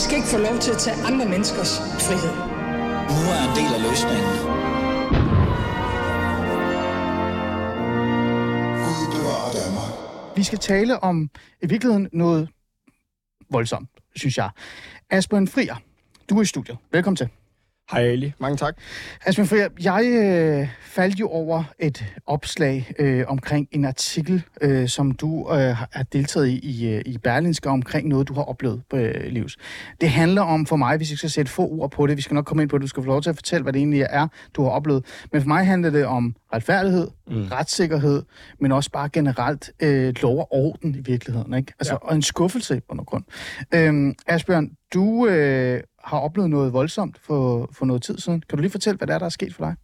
I skal ikke få lov til at tage andre menneskers frihed. Nu er en del af løsningen. Vi skal tale om i virkeligheden noget voldsomt, synes jeg. Asbjørn Frier, du er i studiet. Velkommen til. Hej Ali, mange tak. Asbjørn Frier, jeg øh, faldt jo over et opslag øh, omkring en artikel, øh, som du øh, har deltaget i i, øh, i Berlinske omkring noget, du har oplevet på øh, livs. Det handler om for mig, hvis jeg skal sætte få ord på det, vi skal nok komme ind på det, du skal få lov til at fortælle, hvad det egentlig er, du har oplevet. Men for mig handler det om retfærdighed, mm. retssikkerhed, men også bare generelt øh, lov og orden i virkeligheden. Ikke? Altså, ja. Og en skuffelse på noget grund. Øhm, Asbjørn, du øh, har oplevet noget voldsomt for, for noget tid siden. Kan du lige fortælle, hvad der er, der er sket for dig?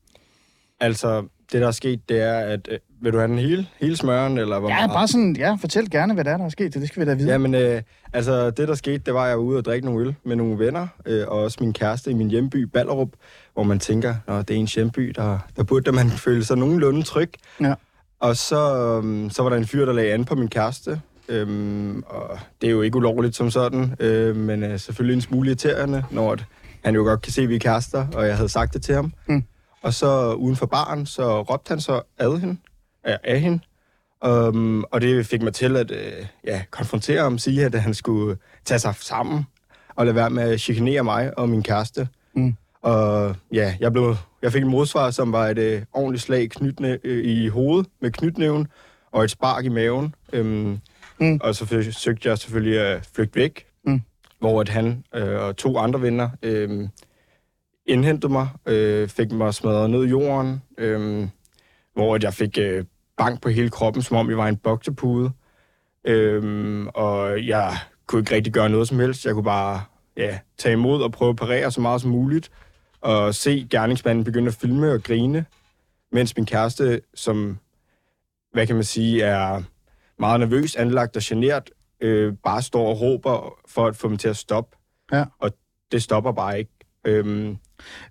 Altså, det der er sket, det er, at... Øh, vil du have den hele, hele smøren, eller hvor Ja, meget? bare sådan, ja, fortæl gerne, hvad der er, der er sket. Det skal vi da vide. Jamen, øh, altså, det der skete, det var, at jeg var ude og drikke nogle øl med nogle venner, øh, og også min kæreste i min hjemby, Ballerup, hvor man tænker, at det er en hjemby, der, der burde man føle sig nogenlunde tryg. Ja. Og så, øhm, så var der en fyr, der lagde an på min kæreste, øhm, og det er jo ikke ulovligt som sådan, øh, men øh, selvfølgelig en smule irriterende, når at han jo godt kan se, at vi er kærester, og jeg havde sagt det til ham. Mm. Og så uden for baren, så råbte han så ad hende, af, hende, Um, og det fik mig til at øh, ja, konfrontere ham, sige, at han skulle tage sig sammen og lade være med at chikanere mig og min kæreste. Mm. Og ja, jeg, blev, jeg fik en modsvar, som var et øh, ordentligt slag knytne, øh, i hovedet med knytnæven og et spark i maven. Um, Mm. Og så forsøgte jeg selvfølgelig at flygte væk, Mm. hvor at han øh, og to andre venner øh, indhentede mig, øh, fik mig smadret ned i jorden, øh, hvor at jeg fik øh, bank på hele kroppen, som om jeg var en boksepude. Øhm, og jeg kunne ikke rigtig gøre noget som helst. Jeg kunne bare ja, tage imod og prøve at parere så meget som muligt. Og se gerningsmanden begynde at filme og grine, mens min kæreste, som, hvad kan man sige, er meget nervøs, anlagt og genert, øh, bare står og råber for at få dem til at stoppe. Ja. Og det stopper bare ikke. Øhm,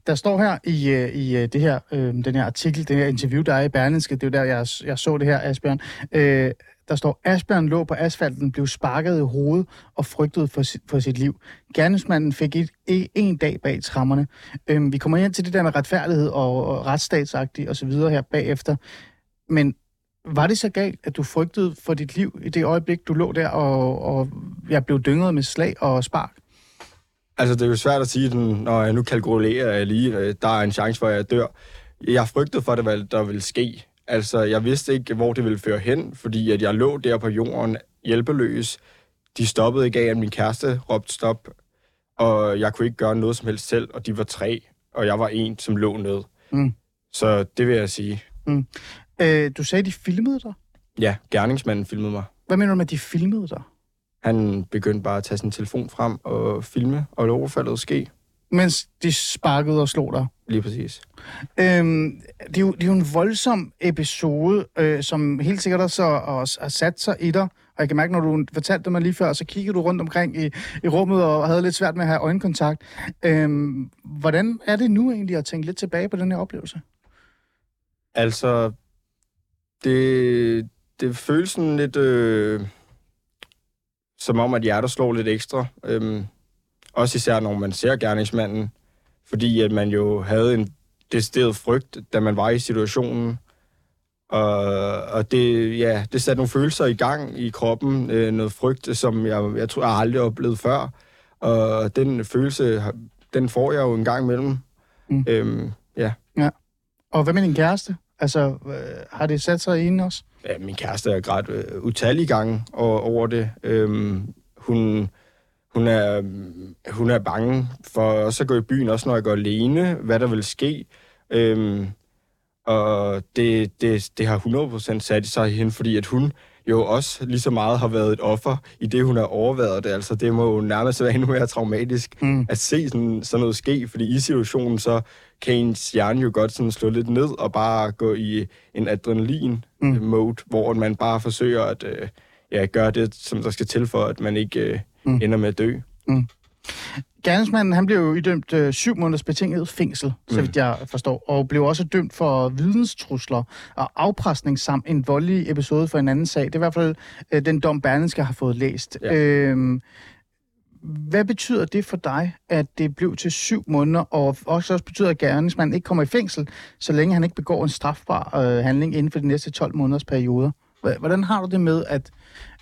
Der står her i, øh, i øh, det her, øh, den her artikel, den her interview, der er i Berlinske, det er jo der, jeg, jeg så det her, Asbjørn. Øh, der står, Asbjørn lå på asfalten, blev sparket i hovedet og frygtede for, sit, for sit liv. Gerningsmanden fik et, e, en dag bag trammerne. Øhm, vi kommer ind til det der med retfærdighed og, og retsstatsagtigt og så videre her bagefter. Men var det så galt, at du frygtede for dit liv i det øjeblik, du lå der og, og jeg blev dynget med slag og spark? Altså, det er jo svært at sige, den, når jeg nu kalkulerer jeg lige, øh, der er en chance for, at jeg dør. Jeg frygtede for, det, hvad der ville ske. Altså, jeg vidste ikke, hvor det ville føre hen, fordi at jeg lå der på jorden hjælpeløs. De stoppede ikke af, at min kæreste råbte stop, og jeg kunne ikke gøre noget som helst selv, og de var tre, og jeg var en, som lå ned. Mm. Så det vil jeg sige. Øh, du sagde, de filmede dig. Ja, gerningsmanden filmede mig. Hvad mener du med, at de filmede dig? Han begyndte bare at tage sin telefon frem og filme, og overfaldet ske. Mens de sparkede og slog dig. Lige præcis. Øhm, det, er jo, det er jo en voldsom episode, øh, som helt sikkert også har, sat sig i dig. Og jeg kan mærke, når du fortalte det mig lige før, så kiggede du rundt omkring i, i rummet og havde lidt svært med at have øjenkontakt. Øhm, hvordan er det nu egentlig at tænke lidt tilbage på den her oplevelse? Altså, det, det føles sådan lidt øh, som om, at hjertet slår lidt ekstra. Øhm, også især, når man ser gerningsmanden. Fordi at man jo havde en decideret frygt, da man var i situationen. Og, og det, ja, det satte nogle følelser i gang i kroppen. Øh, noget frygt, som jeg, jeg tror, jeg aldrig har oplevet før. Og den følelse, den får jeg jo en gang imellem. Mm. Øhm, ja. Og hvad med din kæreste? Altså, øh, har det sat sig i hende også? Ja, min kæreste er grædt øh, utallige gange over, over det. Øhm, hun, hun, er, hun er bange for også at gå i byen, også når jeg går alene, hvad der vil ske. Øhm, og det, det, det har 100% sat sig i hende, fordi at hun jo også lige så meget har været et offer i det, hun har overvejet det. Altså, det må jo nærmest være endnu mere traumatisk Mm. at se sådan, sådan noget ske, fordi i situationen, så kan ens hjerne jo godt sådan slå lidt ned og bare gå i en adrenalin-mode, mm. hvor man bare forsøger at øh, ja, gøre det, som der skal til for, at man ikke øh, Mm. mm. ender med at dø. Gerningsmanden, han blev jo idømt øh, syv måneders betinget fængsel, så Mm. vidt jeg forstår, og blev også dømt for videnstrusler og afpresning samt en voldelig episode for en anden sag. Det er i hvert fald øh, den dom, Berlingske har fået læst. Ja. Øhm, hvad betyder det for dig, at det blev til syv måneder, og også, også betyder, at gerningsmanden ikke kommer i fængsel, så længe han ikke begår en strafbar øh, handling inden for de næste 12 måneders perioder? Hva- Hvordan har du det med, at,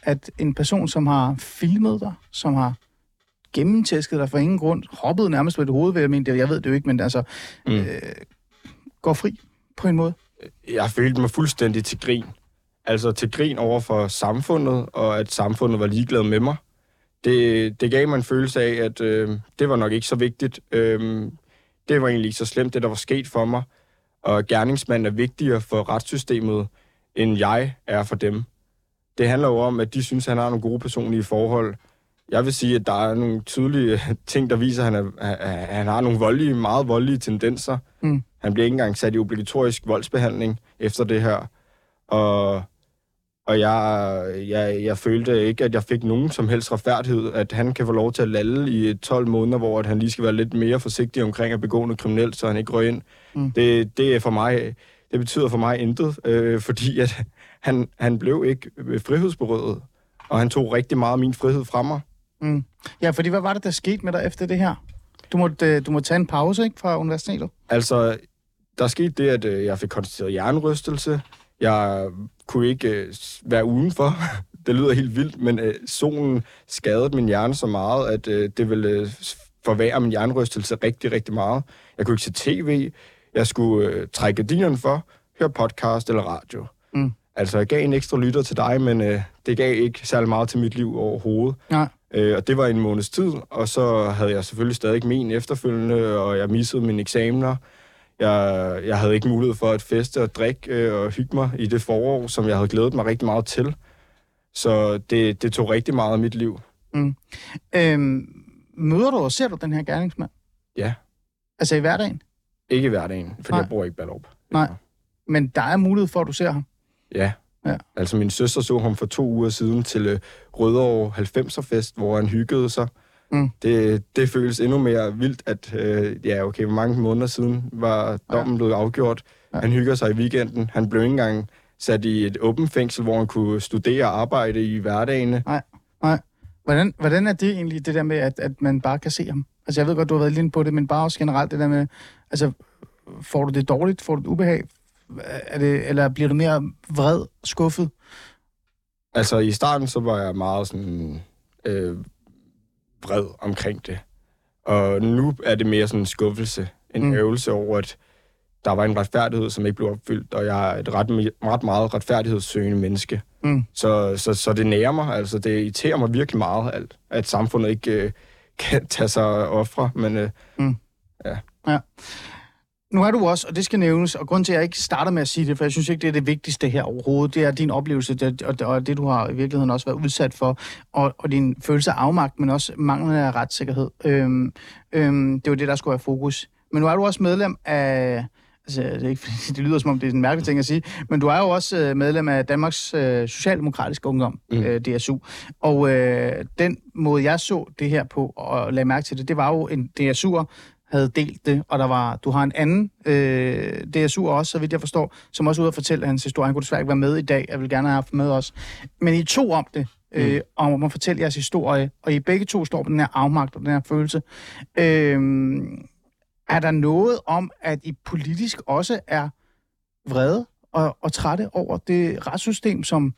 at en person, som har filmet dig, som har gennemtæsket dig for ingen grund, hoppet nærmest på dit hoved, ved jeg mene, det, jeg ved det jo ikke, men altså, mm. øh, går fri på en måde? Jeg følte mig fuldstændig til grin. Altså til grin over for samfundet, og at samfundet var ligeglad med mig. Det, det gav mig en følelse af, at øh, det var nok ikke så vigtigt. Øh, det var egentlig ikke så slemt, det der var sket for mig. Og gerningsmanden er vigtigere for retssystemet, end jeg er for dem. Det handler jo om, at de synes, at han har nogle gode personlige forhold. Jeg vil sige, at der er nogle tydelige ting, der viser, at han, er, at han har nogle voldelige, meget voldelige tendenser. Mm. Han bliver ikke engang sat i obligatorisk voldsbehandling efter det her. Og, og jeg, jeg, jeg følte ikke, at jeg fik nogen som helst retfærdighed, at han kan få lov til at lalle i 12 måneder, hvor at han lige skal være lidt mere forsigtig omkring at begå noget kriminelt, så han ikke røg ind. Mm. Det, det er for mig, det betyder for mig intet, øh, fordi at han, han blev ikke frihedsberøvet, og han tog rigtig meget af min frihed fra mig. Mm. Ja, fordi hvad var det, der skete med dig efter det her? Du måtte, øh, du måtte tage en pause ikke, fra universitetet? Altså, der skete det, at øh, jeg fik konstateret hjernerystelse. Jeg kunne ikke øh, være udenfor. det lyder helt vildt, men solen skadede min hjerne så meget, at det ville forværre min hjernerystelse rigtig, rigtig meget. Jeg kunne ikke se tv. Jeg skulle trække gardinerne for, høre podcast eller radio. Mm. Altså, jeg gav en ekstra lytter til dig, men øh, det gav ikke særlig meget til mit liv overhovedet. Nej. Øh, og det var en måneds tid, og så havde jeg selvfølgelig stadig min efterfølgende, og jeg missede mine eksamener. Jeg, jeg havde ikke mulighed for at feste og drikke øh, og hygge mig i det forår, som jeg havde glædet mig rigtig meget til. Så det, det tog rigtig meget af mit liv. Mm. Øhm, møder du og ser du den her gerningsmand? Ja. Altså i hverdagen? Ikke i hverdagen, for jeg bor ikke i Ballerup. Nej. Men der er mulighed for, at du ser ham? Ja. Ja. Altså min søster så ham for to uger siden til øh, Rødovre 90'er-fest, hvor han hyggede sig. Mm. Det, det føles endnu mere vildt, at øh, ja, okay, mange måneder siden var dommen blevet afgjort. Ja. Han hygger sig i weekenden. Han blev ikke engang sat i et åbent fængsel, hvor han kunne studere og arbejde i hverdagene. Hvordan, hvordan er det egentlig, det der med, at, at man bare kan se ham? Altså jeg ved godt, du har været lidt på det, men bare også generelt det der med, altså får du det dårligt? Får du det ubehag? Er det, eller bliver du mere vred, skuffet? Altså i starten, så var jeg meget sådan øh, vred omkring det. Og nu er det mere sådan en skuffelse, en Mm. mm. øvelse over, at der var en retfærdighed, som ikke blev opfyldt, og jeg er et ret, ret meget retfærdighedssøgende menneske. Mm. Så, så, så det nærer mig, altså det irriterer mig virkelig meget, at, at samfundet ikke øh, kan tage sig ofre, men øh, Nu er du også, og det skal nævnes, og grund til, at jeg ikke starter med at sige det, for jeg synes ikke, det er det vigtigste her overhovedet, det er din oplevelse, det, og, og det, du har i virkeligheden også været udsat for, og, og din følelse af afmagt, men også manglen af retssikkerhed. Øhm, øhm, det var det, der skulle være fokus. Men nu er du også medlem af, altså det, er ikke, det lyder som om, det er en mærkelig ting at sige, men du er jo også øh, medlem af Danmarks øh, Socialdemokratiske Ungdom. Mm. øh, DSU, og øh, den måde, jeg så det her på, og lagde mærke til det, det var jo en DSU'er, havde delt det, og der var, du har en anden øh, DSU også, så vidt jeg forstår, som også er ude at fortælle hans historie. Han kunne desværre ikke være med i dag, jeg vil gerne have haft med os. Men I to om det, øh, om at fortælle jeres historie, og I begge to står på den her afmagt og den her følelse. Øh, er der noget om, at I politisk også er vrede og, og trætte over det retssystem, som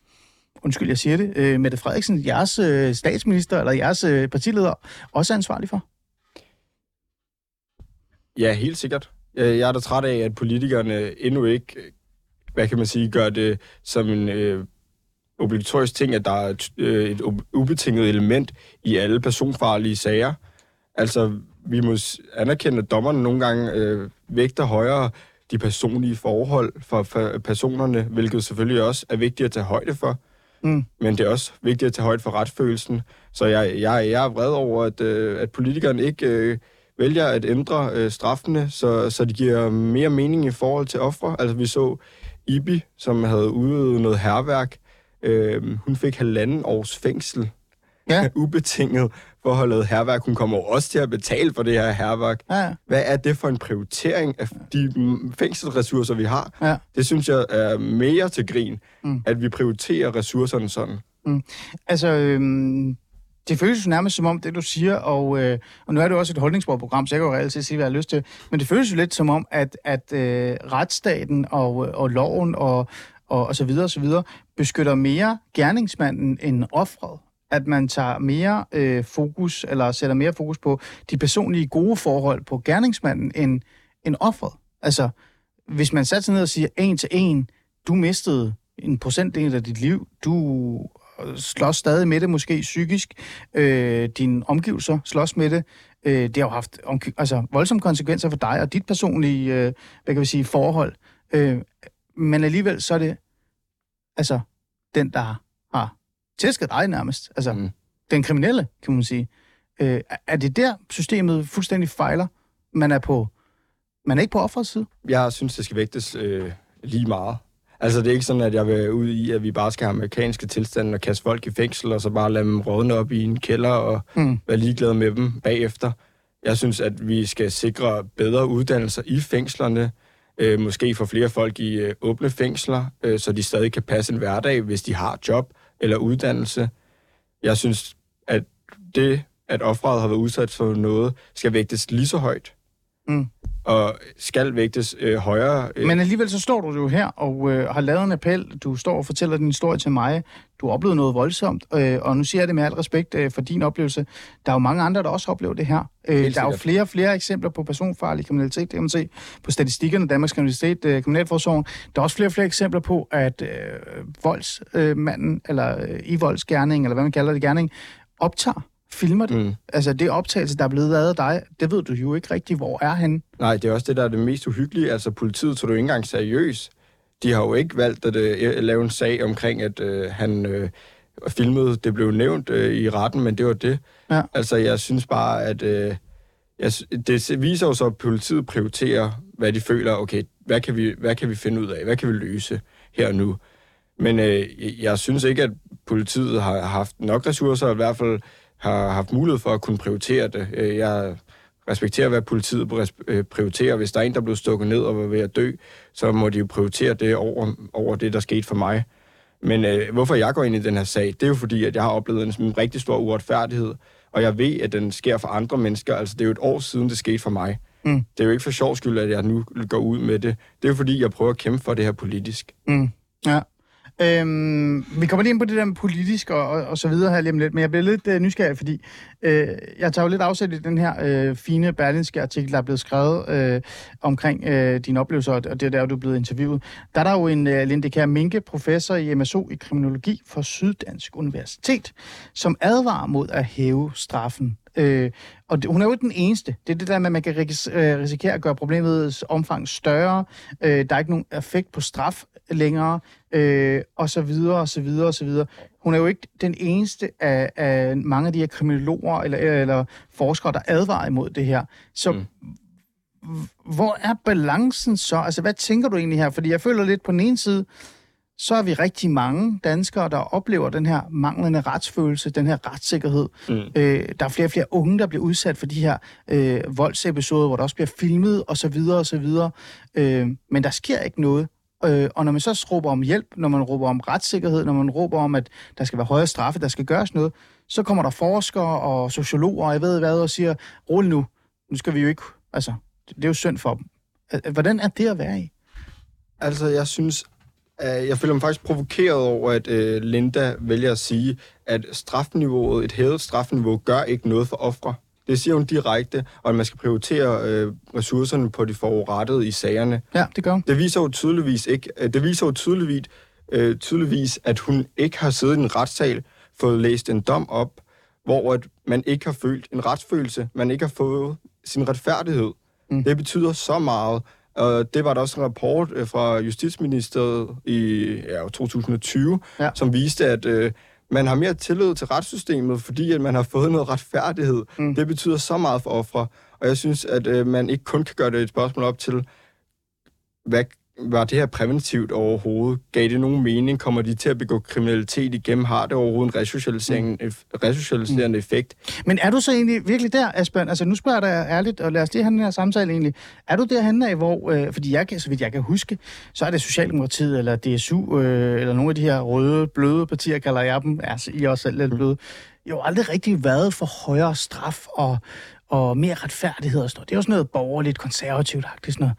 undskyld, jeg siger det, øh, Mette Frederiksen, jeres øh, statsminister eller jeres øh, partileder, også er ansvarlig for? Ja, helt sikkert. Øh, Jeg er da træt af, at politikerne endnu ikke, hvad kan man sige, gør det som en øh, obligatorisk ting, at der er et, øh, et ub- ubetinget element i alle personfarlige sager. Altså, vi må anerkende, at dommerne nogle gange øh, vægter højere de personlige forhold for, for personerne, hvilket selvfølgelig også er vigtigt at tage højde for. Mm. Men det er også vigtigt at tage højde for retsfølelsen. Så jeg, jeg, jeg er vred over, at, øh, at politikerne ikke øh, vælger at ændre øh, straffene, så, så det giver mere mening i forhold til ofre. Altså vi så Ibi, som havde udøvet noget herværk. Øh, hun fik halvanden års fængsel. Ja. Ubetinget for at have lavet herværk. Hun kommer også til at betale for det her herværk. Ja. Hvad er det for en prioritering af de mm, fængselsressourcer, vi har? Ja. Det synes jeg er mere til grin, Mm. mm. at vi prioriterer ressourcerne sådan. Altså, øhm, det føles jo nærmest som om, det du siger, og, øh, og nu er det jo også et holdningsprogram, så jeg kan jo reelt set sige, hvad jeg har lyst til, men det føles jo lidt som om, at, at øh, retsstaten og, og loven og, og, og så videre og så videre beskytter mere gerningsmanden end offret. At man tager mere øh, fokus, eller sætter mere fokus på de personlige gode forhold på gerningsmanden end, end offret. Altså, hvis man satte sig ned og siger en til en, du mistede en procentdel af dit liv, du slås stadig med det, måske psykisk, øh, dine omgivelser slås med det, øh, det har jo haft altså, voldsomme konsekvenser for dig og dit personlige, øh, hvad kan vi sige, forhold. Øh, men alligevel så er det altså den, der har tæsket dig nærmest. Altså, mm. den kriminelle, kan man sige. Øh, er det der, systemet fuldstændig fejler? Man er på man er ikke på offerets side? Jeg synes, det skal vægtes øh, lige meget. Altså, det er ikke sådan, at jeg vil ud i, at vi bare skal have amerikanske tilstande og kaste folk i fængsel, og så bare lade dem rådne op i en kælder og mm. være ligeglade med dem bagefter. Jeg synes, at vi skal sikre bedre uddannelser i fængslerne, øh, måske få flere folk i øh, åbne fængsler, øh, så de stadig kan passe en hverdag, hvis de har job eller uddannelse. Jeg synes, at det, at offeret har været udsat for noget, skal vægtes lige så højt. Mm og skal vægtes øh, højere. Øh. Men alligevel så står du jo her og øh, har lavet en appel. Du står og fortæller din historie til mig. Du har oplevet noget voldsomt, øh, og nu siger jeg det med al respekt øh, for din oplevelse. Der er jo mange andre, der også oplever det her. Øh, der er jo flere og flere eksempler på personfarlig kriminalitet, det kan man se på statistikkerne, Danmarks Kriminalitet, øh, Kriminalforsorgen. Der er også flere og flere eksempler på, at øh, voldsmanden, øh, eller øh, i voldsgærning, eller hvad man kalder det, gerning, optager filmer det. Mm. Altså, det optagelse, der er blevet lavet af dig, det ved du jo ikke rigtigt, hvor er han. Nej, det er også det, der er det mest uhyggelige. Altså, politiet tog du ikke engang seriøst. De har jo ikke valgt at uh, lave en sag omkring, at uh, han uh, filmede. Det blev nævnt uh, i retten, men det var det. Ja. Altså, jeg synes bare, at... Uh, jeg, det viser jo så, at politiet prioriterer, hvad de føler, okay, hvad kan vi, hvad kan vi finde ud af? Hvad kan vi løse her og nu? Men øh, jeg synes ikke, at politiet har haft nok ressourcer, i hvert fald har haft mulighed for at kunne prioritere det. Øh, jeg respekterer, hvad politiet øh, prioriterer. Hvis der er en, der blev stukket ned og var ved at dø, så må de jo prioritere det over, over det, der skete for mig. Men øh, hvorfor jeg går ind i den her sag, det er jo fordi, at jeg har oplevet en, en rigtig stor uretfærdighed, og jeg ved, at den sker for andre mennesker. Altså, det er jo et år siden, det skete for mig. Mm. Det er jo ikke for sjov skyld, at jeg nu går ud med det. Det er jo fordi, jeg prøver at kæmpe for det her politisk. Mm. Ja. Øhm, vi kommer lige ind på det der med politisk og, og, og så videre her lige om lidt, men jeg bliver lidt øh, nysgerrig, fordi øh, jeg tager jo lidt afsæt i den her øh, fine berlinske artikel, der er blevet skrevet øh, omkring øh, dine oplevelser, og det er der, du er blevet interviewet. Der er der jo en øh, Linde Kær Minke, professor i MSO i kriminologi for Syddansk Universitet, som advarer mod at hæve straffen Øh, og det, hun er jo ikke den eneste. Det er det der med, at man kan øh, risikere at gøre problemets omfang større. Øh, der er ikke nogen effekt på straf længere, øh, og så videre, og så videre, og så videre. Hun er jo ikke den eneste af, af mange af de her kriminologer eller, eller forskere, der advarer imod det her. Så mm. hvor er balancen så? Altså, hvad tænker du egentlig her? Fordi jeg føler lidt på den ene side, så er vi rigtig mange danskere, der oplever den her manglende retsfølelse, den her retssikkerhed. Mm. Øh, der er flere og flere unge, der bliver udsat for de her øh, voldsepisoder, hvor der også bliver filmet osv. osv. Øh, men der sker ikke noget. Øh, og når man så råber om hjælp, når man råber om retssikkerhed, når man råber om, at der skal være højere straffe, der skal gøres noget, så kommer der forskere og sociologer, og jeg ved hvad, og siger, rolig nu, nu skal vi jo ikke, altså, det er jo synd for dem. Hvordan er det at være i? Altså, jeg synes, jeg føler mig faktisk provokeret over, at uh, Linda vælger at sige, at strafniveauet, et hævet strafniveau, gør ikke noget for ofre. Det siger hun direkte, og at man skal prioritere øh, ressourcerne på de forurettede i sagerne. Ja, det gør Det viser jo tydeligvis ikke, øh, det viser jo tydeligvis, øh, tydeligvis, at hun ikke har siddet i en retssal, fået læst en dom op, hvor at man ikke har følt en retsfølelse, man ikke har fået sin retfærdighed. Mm. Det betyder så meget, og det var der også en rapport øh, fra Justitsministeriet i ja, 2020, ja. som viste, at øh, man har mere tillid til retssystemet, fordi at man har fået noget retfærdighed. Mm. Det betyder så meget for ofre. Og jeg synes, at øh, man ikke kun kan gøre det et spørgsmål op til, hvad var det her præventivt overhovedet? Gav det nogen mening? Kommer de til at begå kriminalitet igennem? Har det overhovedet en resocialiserende, mm. resocialiserende mm. effekt? Men er du så egentlig virkelig der, Asbjørn? Altså nu spørger jeg dig ærligt, og lad os lige have den her samtale egentlig. Er du derhen af, hvor, øh, fordi jeg, så vidt jeg kan huske, så er det Socialdemokratiet eller DSU, øh, eller nogle af de her røde, bløde partier, kalder jeg dem, altså I også selv lidt bløde, jo aldrig rigtig været for højere straf og, og mere retfærdighed og sådan noget. Det er jo sådan noget borgerligt, konservativt sådan noget.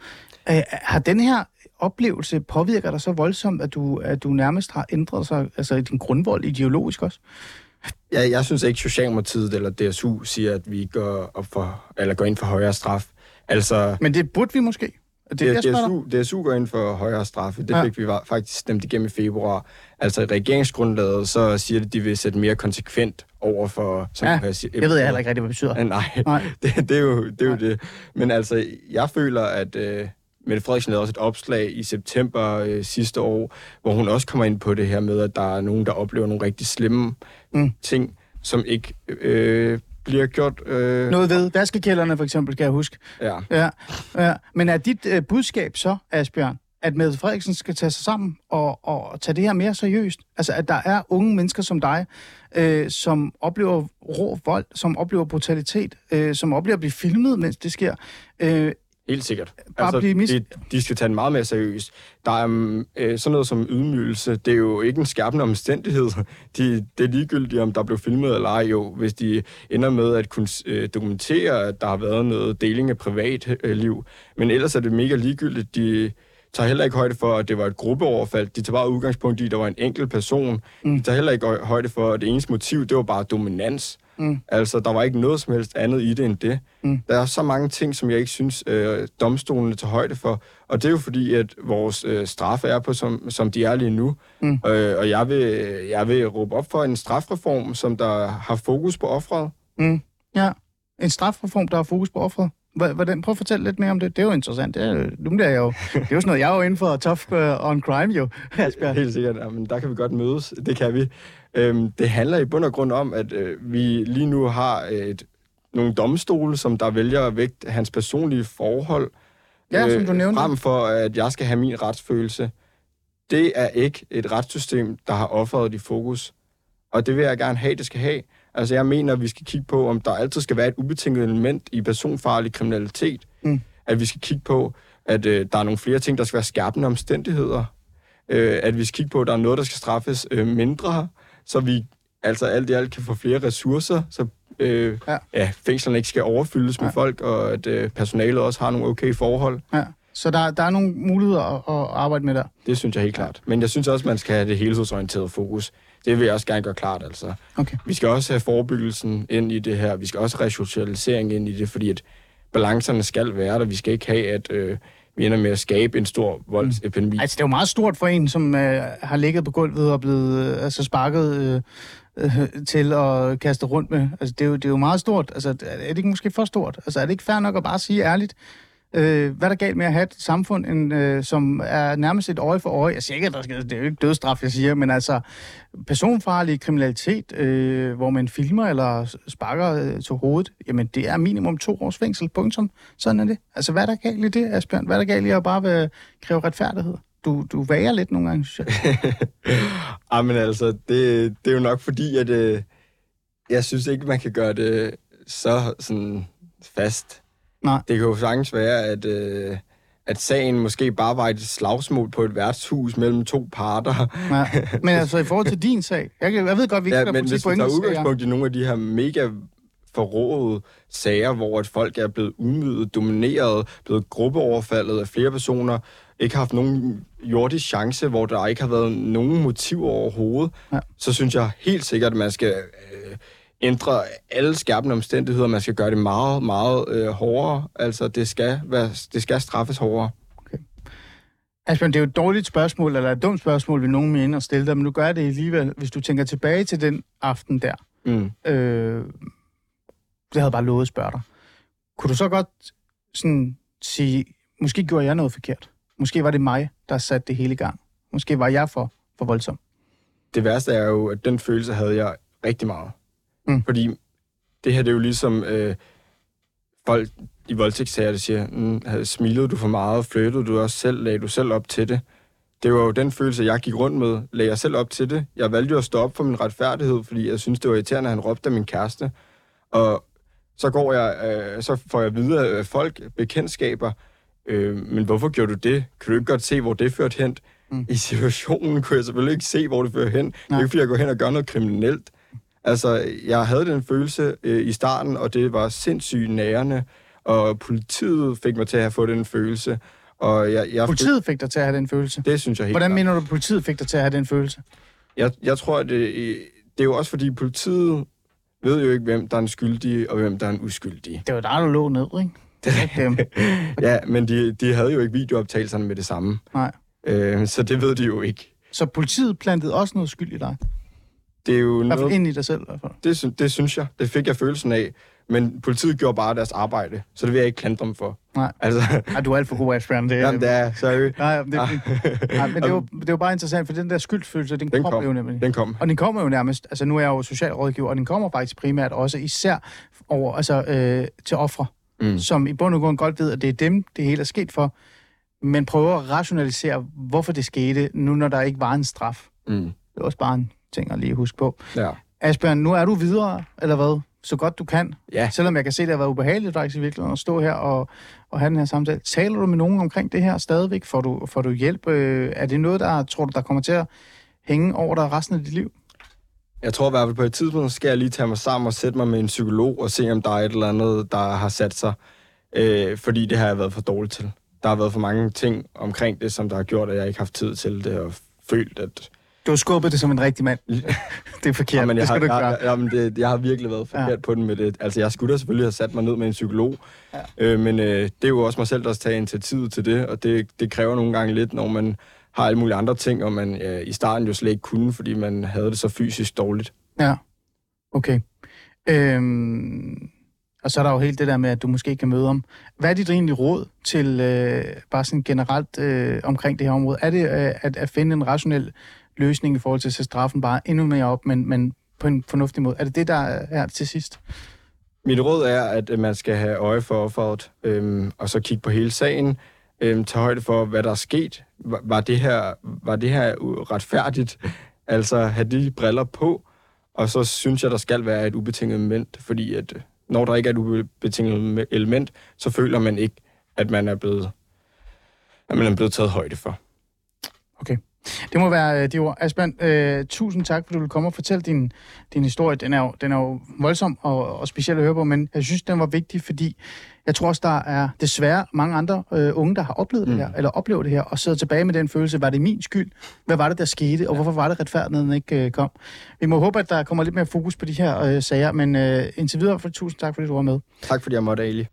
Øh, har den her oplevelse påvirker dig så voldsomt, at du, at du nærmest har ændret sig, altså i din grundvold ideologisk også? Ja, jeg synes ikke, Socialdemokratiet eller DSU siger, at vi går, op for, eller går ind for højere straf. Altså, Men det burde vi måske. Det, det, DSU, DSU går ind for højere straffe. Det ja. fik vi faktisk stemt igennem i februar. Altså i regeringsgrundlaget, så siger de, at de vil sætte mere konsekvent over for... Som ja, det ved jeg heller ikke rigtig, hvad det betyder. Nej, Nej. Det, det er jo, det, er jo det. Men altså, jeg føler, at... Øh, Mette Frederiksen lavede også et opslag i september øh, sidste år, hvor hun også kommer ind på det her med, at der er nogen, der oplever nogle rigtig slemme mm. ting, som ikke øh, bliver gjort... Øh, Noget ved vaskekælderne for eksempel, skal jeg huske. Ja. ja, ja. Men er dit øh, budskab så, Asbjørn, at Mette Frederiksen skal tage sig sammen og, og tage det her mere seriøst? Altså, at der er unge mennesker som dig, øh, som oplever rå vold, som oplever brutalitet, øh, som oplever at blive filmet, mens det sker. Øh, Helt sikkert. altså, de, de skal tage den meget mere seriøst. Der er øh, sådan noget som ydmygelse. Det er jo ikke en skærpende omstændighed. De, det er ligegyldigt, om der blev filmet eller ej. Jo, hvis de ender med at kunne øh, dokumentere, at der har været noget deling af privatliv. Men ellers er det mega ligegyldigt. De tager heller ikke højde for, at det var et gruppeoverfald. De tager bare udgangspunkt i, at der var en enkelt person. Mm. De tager heller ikke højde for, at det eneste motiv, det var bare dominans. Mm. Altså, der var ikke noget som helst andet i det end det. Mm. Der er så mange ting, som jeg ikke synes, øh, domstolene tager højde for. Og det er jo fordi, at vores øh, straffe er på, som, som de er lige nu. Mm. Øh, og jeg vil, jeg vil råbe op for en strafreform, som der har fokus på offret. Mm. Ja, en strafreform, der har fokus på offret. Hvordan, prøv at fortælle lidt mere om det. Det er jo interessant. Det er, nu bliver jeg jo, det er jo sådan noget, jeg er jo inden for tough uh, on crime jo, Asbjørn. Helt sikkert. Jamen, der kan vi godt mødes. Det kan vi. Øhm, det handler i bund og grund om, at øh, vi lige nu har et, nogle domstole, som der vælger at vægte hans personlige forhold. Ja, øh, som du nævnte. Frem for, at jeg skal have min retsfølelse. Det er ikke et retssystem, der har offeret i fokus. Og det vil jeg gerne have, det skal have. Altså, jeg mener, at vi skal kigge på, om der altid skal være et ubetinget element i personfarlig kriminalitet. Mm. At vi skal kigge på, at øh, der er nogle flere ting, der skal være skærpende omstændigheder. Øh, at vi skal kigge på, at der er noget, der skal straffes øh, mindre, så vi altså alt i alt kan få flere ressourcer, så øh, ja. Ja, fængslerne ikke skal overfyldes ja. med folk, og at øh, personalet også har nogle okay forhold. Ja. Så der, der er nogle muligheder at, at arbejde med der? Det synes jeg helt klart. Men jeg synes også, man skal have det helhedsorienterede fokus. Det vil jeg også gerne gøre klart, altså. Okay. Vi skal også have forebyggelsen ind i det her. Vi skal også have resocialisering ind i det, fordi at balancerne skal være der. Vi skal ikke have, at øh, vi ender med at skabe en stor voldsepidemi. Altså, det er jo meget stort for en, som øh, har ligget på gulvet og blevet øh, altså sparket øh, øh, til at kaste rundt med. Altså, det er, jo, det er jo meget stort. Altså, er det ikke måske for stort? Altså, er det ikke fair nok at bare sige ærligt, Øh, hvad er der galt med at have et samfund, en, øh, som er nærmest et øje for øje? Jeg siger ikke, at der skal, det er jo ikke dødstraf, jeg siger, men altså personfarlig kriminalitet, øh, hvor man filmer eller sparker øh, til hovedet, jamen det er minimum to års fængsel, punktum. Sådan er det. Altså hvad er der galt i det, Asbjørn? Hvad er der galt i at bare vil kræve retfærdighed? Du, du vager lidt nogle gange, synes jeg. Jamen altså, det, det er jo nok fordi, at øh, jeg synes ikke, man kan gøre det så sådan fast Nej. Det kan jo sagtens være, at, øh, at sagen måske bare var et slagsmål på et værtshus mellem to parter. Ja. Men altså i forhold til din sag, jeg, jeg ved godt, vi ikke ja, men hvis vi tager udgangspunkt i nogle af de her mega forrådede sager, hvor at folk er blevet udmydet, domineret, blevet gruppeoverfaldet af flere personer, ikke har haft nogen jordisk chance, hvor der ikke har været nogen motiv overhovedet, ja. så synes jeg helt sikkert, at man skal øh, ændre alle skærpende omstændigheder. Man skal gøre det meget, meget øh, hårdere. Altså, det skal, være, det skal straffes hårdere. Okay. Asbjørn, det er jo et dårligt spørgsmål, eller et dumt spørgsmål, vi nogen mener at stille dig, men nu gør det alligevel. Hvis du tænker tilbage til den aften der, mm. øh, det havde bare lovet at spørge dig. Kunne du så godt sådan sige, måske gjorde jeg noget forkert? Måske var det mig, der satte det hele i gang? Måske var jeg for, for voldsom? Det værste er jo, at den følelse havde jeg rigtig meget. Mm. Fordi det her det er jo ligesom øh, folk i voldtægtssager, der siger, mm, smilede du for meget, flyttede du også selv, lagde du selv op til det. Det var jo den følelse, jeg gik rundt med. Lagde jeg selv op til det. Jeg valgte jo at stå op for min retfærdighed, fordi jeg synes, det var irriterende, at han råbte af min kæreste. Og så går jeg, øh, så får jeg videre af folk, bekendtskaber, øh, men hvorfor gjorde du det? Kan du ikke godt se, hvor det førte hen? Mm. I situationen kunne jeg selvfølgelig ikke se, hvor det førte hen. Nej. Det er ikke, fordi jeg går hen og gør noget kriminelt. Altså, jeg havde den følelse øh, i starten, og det var sindssygt nærende, og politiet fik mig til at have fået den følelse. Og jeg, jeg Politiet fik dig til at have den følelse. Det synes jeg helt Hvordan klart. mener du, at politiet fik dig til at have den følelse? Jeg, jeg tror, at det, det er jo også fordi, politiet ved jo ikke, hvem der er en skyldig, og hvem der er en uskyldig. Det var der lå ned, ikke? Det dem. Ja, men de, de havde jo ikke videooptagelserne med det samme. Nej. Øh, så det ved de jo ikke. Så politiet plantede også noget skyld i dig. Det er jo I noget, ind i dig selv. I hvert fald. det, sy- det synes jeg. Det fik jeg følelsen af. Men politiet gjorde bare deres arbejde, så det vil jeg ikke klandre dem for. Nej. Altså, Ej, du er alt for god, Asbjørn. Det, jamen, det er, sorry. Nej, det, nej, men det jo, det jo bare interessant, for den der skyldfølelse, den, Den kommer kom. jo nemlig. Den kom. Og den kommer jo nærmest, altså nu er jeg jo socialrådgiver, og den kommer faktisk primært også især over, altså, øh, til ofre, Mm. som i bund og grund godt ved, at det er dem, det hele er sket for, men prøver at rationalisere, hvorfor det skete, nu når der ikke var en straf. Mm. Det er også bare en ting at lige huske på. Ja. Asbjørn, nu er du videre, eller hvad? Så godt du kan. Ja. Selvom jeg kan se, at det har været ubehageligt faktisk i virkeligheden at stå her og, og have den her samtale. Taler du med nogen omkring det her stadigvæk? Får du, får du hjælp? Øh, er det noget, der tror du, der kommer til at hænge over dig resten af dit liv? Jeg tror i hvert fald på et tidspunkt, skal jeg lige tage mig sammen og sætte mig med en psykolog og se, om der er et eller andet, der har sat sig. Øh, fordi det har jeg været for dårligt til. Der har været for mange ting omkring det, som der har gjort, at jeg ikke har haft tid til det, og følt, at... Du har skubbet det som en rigtig mand. det er forkert. Jamen, det jeg, skal har, du ikke gøre. jeg, jamen, det, jeg har virkelig været forkert Ja. på den med det. Altså, jeg skulle da selvfølgelig have sat mig ned med en psykolog. Ja. Øh, men øh, det er jo også mig selv, der tager initiativet til det, og det, det kræver nogle gange lidt, når man har alle mulige andre ting, og man øh, i starten jo slet ikke kunne, fordi man havde det så fysisk dårligt. Ja, okay. Øhm, og så er der jo helt det der med, at du måske ikke kan møde ham. Hvad er dit egentlige råd til øh, bare sådan generelt øh, omkring det her område? Er det øh, at, at finde en rationel løsning i forhold til at sætte straffen bare endnu mere op, men, men på en fornuftig måde? Er det det, der er til sidst? Mit råd er, at øh, man skal have øje for offeret, øhm, og så kigge på hele sagen, øhm, tage højde for, hvad der er sket. Var, var, det her, var det her retfærdigt? Altså, have de briller på, og så synes jeg, der skal være et ubetinget element, fordi at øh, når der ikke er et ubetinget element, så føler man ikke, at man er blevet, at man er blevet taget højde for. Det må være øh, de ord. Asbjørn, øh, tusind tak, fordi du vil komme og fortælle din, din historie. Den er, jo, den er jo voldsom og, og speciel at høre på, men jeg synes, den var vigtig, fordi jeg tror også, der er desværre mange andre øh, unge, der har oplevet mm. det her, eller oplever det her, og sidder tilbage med den følelse, var det min skyld? Hvad var det, der skete, og hvorfor var det retfærdigheden ikke øh, kom? Vi må håbe, at der kommer lidt mere fokus på de her øh, sager, men øh, indtil videre, for tusind tak, fordi du var med. Tak fordi jeg måtte, Ali.